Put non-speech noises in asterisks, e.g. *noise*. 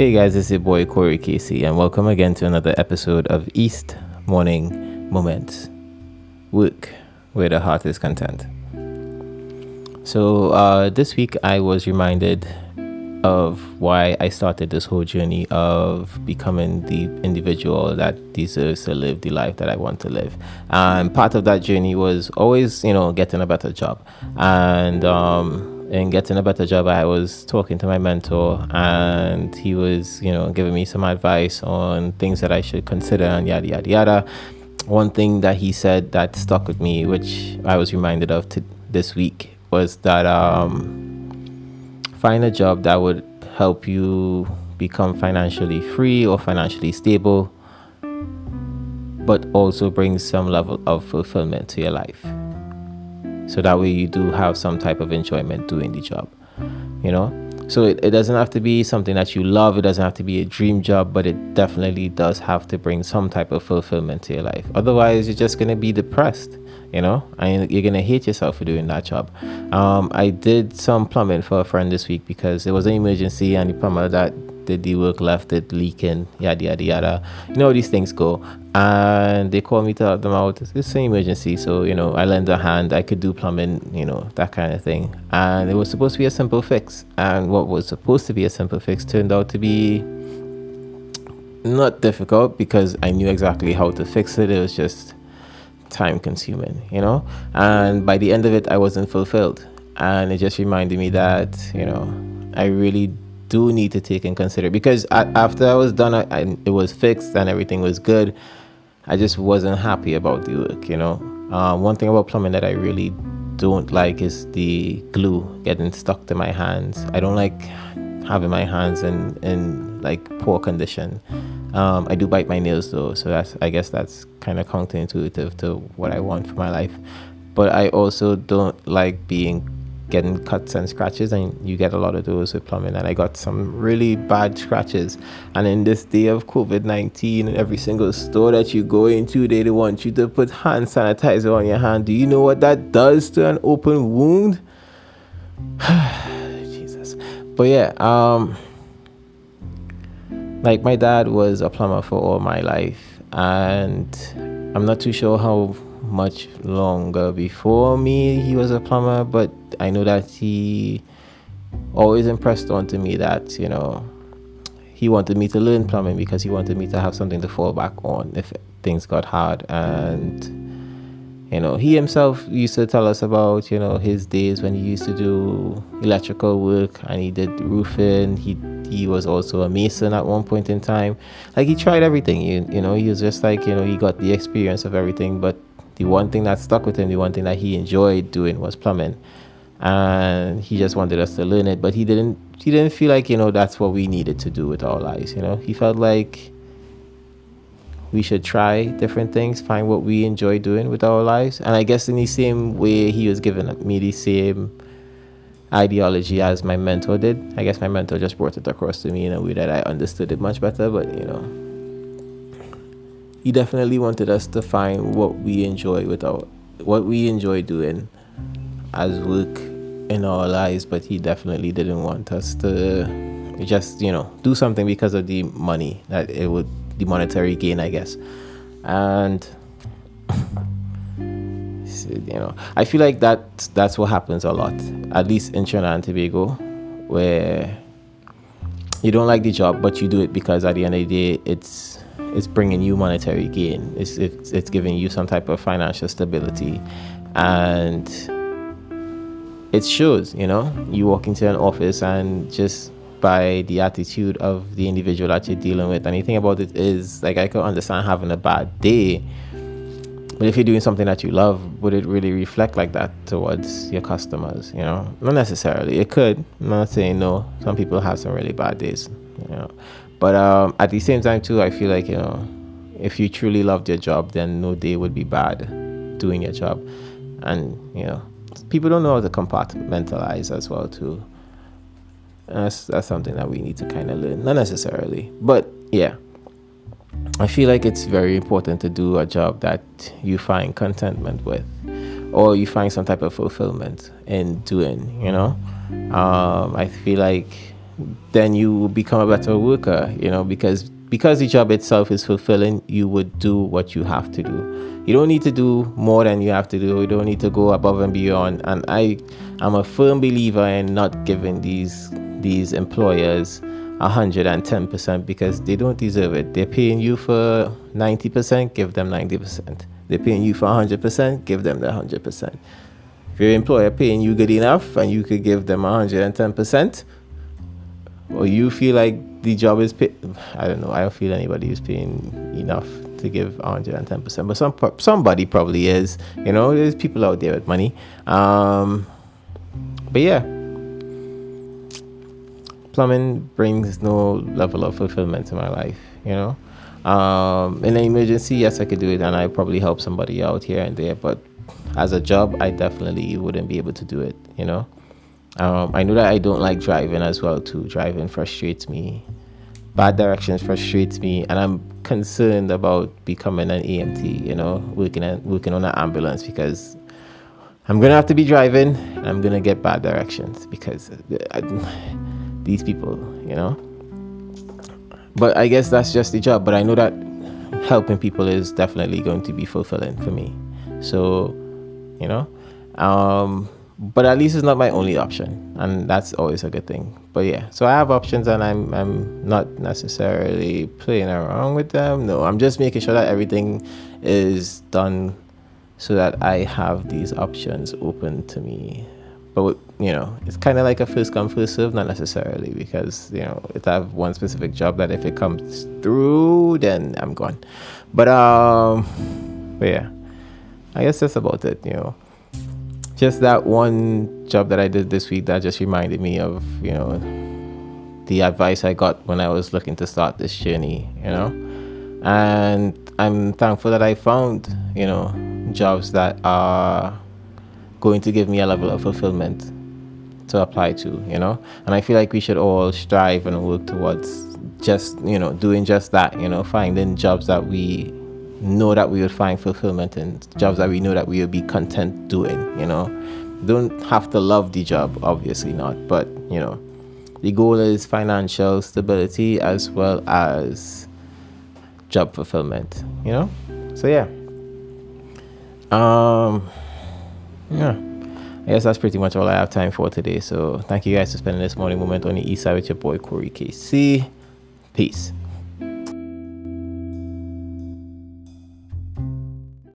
Hey guys, it's your boy Corey Casey, and welcome again to another episode of East Morning Moments. Work where the heart is content. So, uh, this week I was reminded of why I started this whole journey of becoming the individual that deserves to live the life that I want to live. And part of that journey was always, you know, getting a better job. And, um, in getting a better job, I was talking to my mentor, and he was, you know, giving me some advice on things that I should consider and yada yada yada. One thing that he said that stuck with me, which I was reminded of to this week, was that um, find a job that would help you become financially free or financially stable, but also bring some level of fulfillment to your life so that way you do have some type of enjoyment doing the job you know? So it, it doesn't have to be something that you love it doesn't have to be a dream job but it definitely does have to bring some type of fulfillment to your life. Otherwise you're just going to be depressed you know? And you're to hate yourself for doing that job. Um, i did some plumbing for a friend this week because it was an emergency and the plumber that did the work left it leaking yada yada yada you know these things go and they called me to help them out. It's an emergency, so you know I lend a hand. I could do plumbing, you know that kind of thing. And it was supposed to be a simple fix, and what was supposed to be a simple fix turned out to be not difficult because I knew exactly how to fix it. It was just time consuming, you know. And by the end of it, I wasn't fulfilled, and it just reminded me that you know I really do need to take and consider because I, after I was done, I, it was fixed and everything was good I just wasn't happy about the work, you know. Um, one thing about plumbing that I really don't like is the glue getting stuck to my hands. I don't like having my hands in, in like poor condition. Um, I do bite my nails though, so that's I guess that's kind of counterintuitive to what I want for my life. But I also don't like being getting cuts and scratches and you get a lot of those with plumbing. And i got some really bad scratches. And in this day of covid-19 every single store that you go into they want you to put hand sanitizer on your hand. Do you know what that does to an open wound? *sighs* Jesus. But yeah um like my dad was a plumber for all my life. And i'm not too sure how much longer before me. He was a plumber but i know that he always impressed onto me that you know he wanted me to learn plumbing because he wanted me to have something to fall back on if things got hard. And you know he himself used to tell us about you know his days when he used to do electrical work and he did roofing. He he was also a mason at one point in time. Like he tried everything you, you know he was just like you know he got the experience of everything but the one thing that stuck with him, the one thing that he enjoyed doing was plumbing, and he just wanted us to learn it. But he didn't. He didn't feel like you know that's what we needed to do with our lives. You know, he felt like we should try different things, find what we enjoy doing with our lives. And I guess in the same way, he was giving me the same ideology as my mentor did. I guess my mentor just brought it across to me in a way that I understood it much better. But you know, he definitely wanted us to find what we enjoy with our what we enjoy doing as work in our lives but he definitely didn't want us to just you know do something because of the money that it would the monetary gain i guess. And *laughs* you know i feel like that that's what happens a lot at least in trinidad and tobago where you don't like the job but you do it because at the end of the day it's it's bringing you monetary gain. It's, it's, it's giving you some type of financial stability. And it shows, you know, you walk into an office and just by the attitude of the individual that you're dealing with. Anything about it is like I could understand having a bad day. But if you're doing something that you love, would it really reflect like that towards your customers? You know, not necessarily. It could. I'm not saying no. Some people have some really bad days. You know, but um, at the same time, too, I feel like, you know, if you truly loved your job, then no day would be bad doing your job. And, you know, people don't know how to compartmentalize as well, too. And that's, that's something that we need to kind of learn. Not necessarily, but yeah. I feel like it's very important to do a job that you find contentment with or you find some type of fulfillment in doing, you know? Um, I feel like then you will become a better worker, you know, because because the job itself is fulfilling, you would do what you have to do. You don't need to do more than you have to do. You don't need to go above and beyond. And I am a firm believer in not giving these these employers 110% because they don't deserve it. They're paying you for 90%, give them 90%. They're paying you for 100%, give them the 100%. If your employer paying you good enough and you could give them 110%, or you feel like the job is pay- I don't know, I don't feel anybody is paying enough to give 110%, but some somebody probably is. You know, there's people out there with money. Um, but yeah, plumbing brings no level of fulfillment to my life. You know, um, in an emergency, yes, I could do it, and I probably help somebody out here and there. But as a job, I definitely wouldn't be able to do it. You know, um, I know that I don't like driving as well. Too driving frustrates me. Bad directions frustrates me, and I'm concerned about becoming an EMT. You know, working at, working on an ambulance because I'm gonna have to be driving, and I'm gonna get bad directions because I, these people. You know, but I guess that's just the job. But I know that helping people is definitely going to be fulfilling for me. So, you know, um, but at least it's not my only option, and that's always a good thing. But yeah, so I have options, and I'm I'm not necessarily playing around with them. No, I'm just making sure that everything is done so that I have these options open to me but you know it's kind of like a first come first serve not necessarily because you know if i have one specific job that if it comes through then i'm gone but um but yeah i guess that's about it you know just that one job that i did this week that just reminded me of you know the advice i got when i was looking to start this journey you know and i'm thankful that i found you know jobs that are going to give me a level of fulfillment to apply to, you know? And I feel like we should all strive and work towards just, you know, doing just that, you know, finding jobs that we know that we would find fulfillment in, jobs that we know that we would be content doing, you know? Don't have to love the job, obviously not, but, you know, the goal is financial stability as well as job fulfillment, you know? So, yeah. Um, yeah. I guess that's pretty much all I have time for today. So thank you guys for spending this morning moment on the east side with your boy Corey KC. Peace.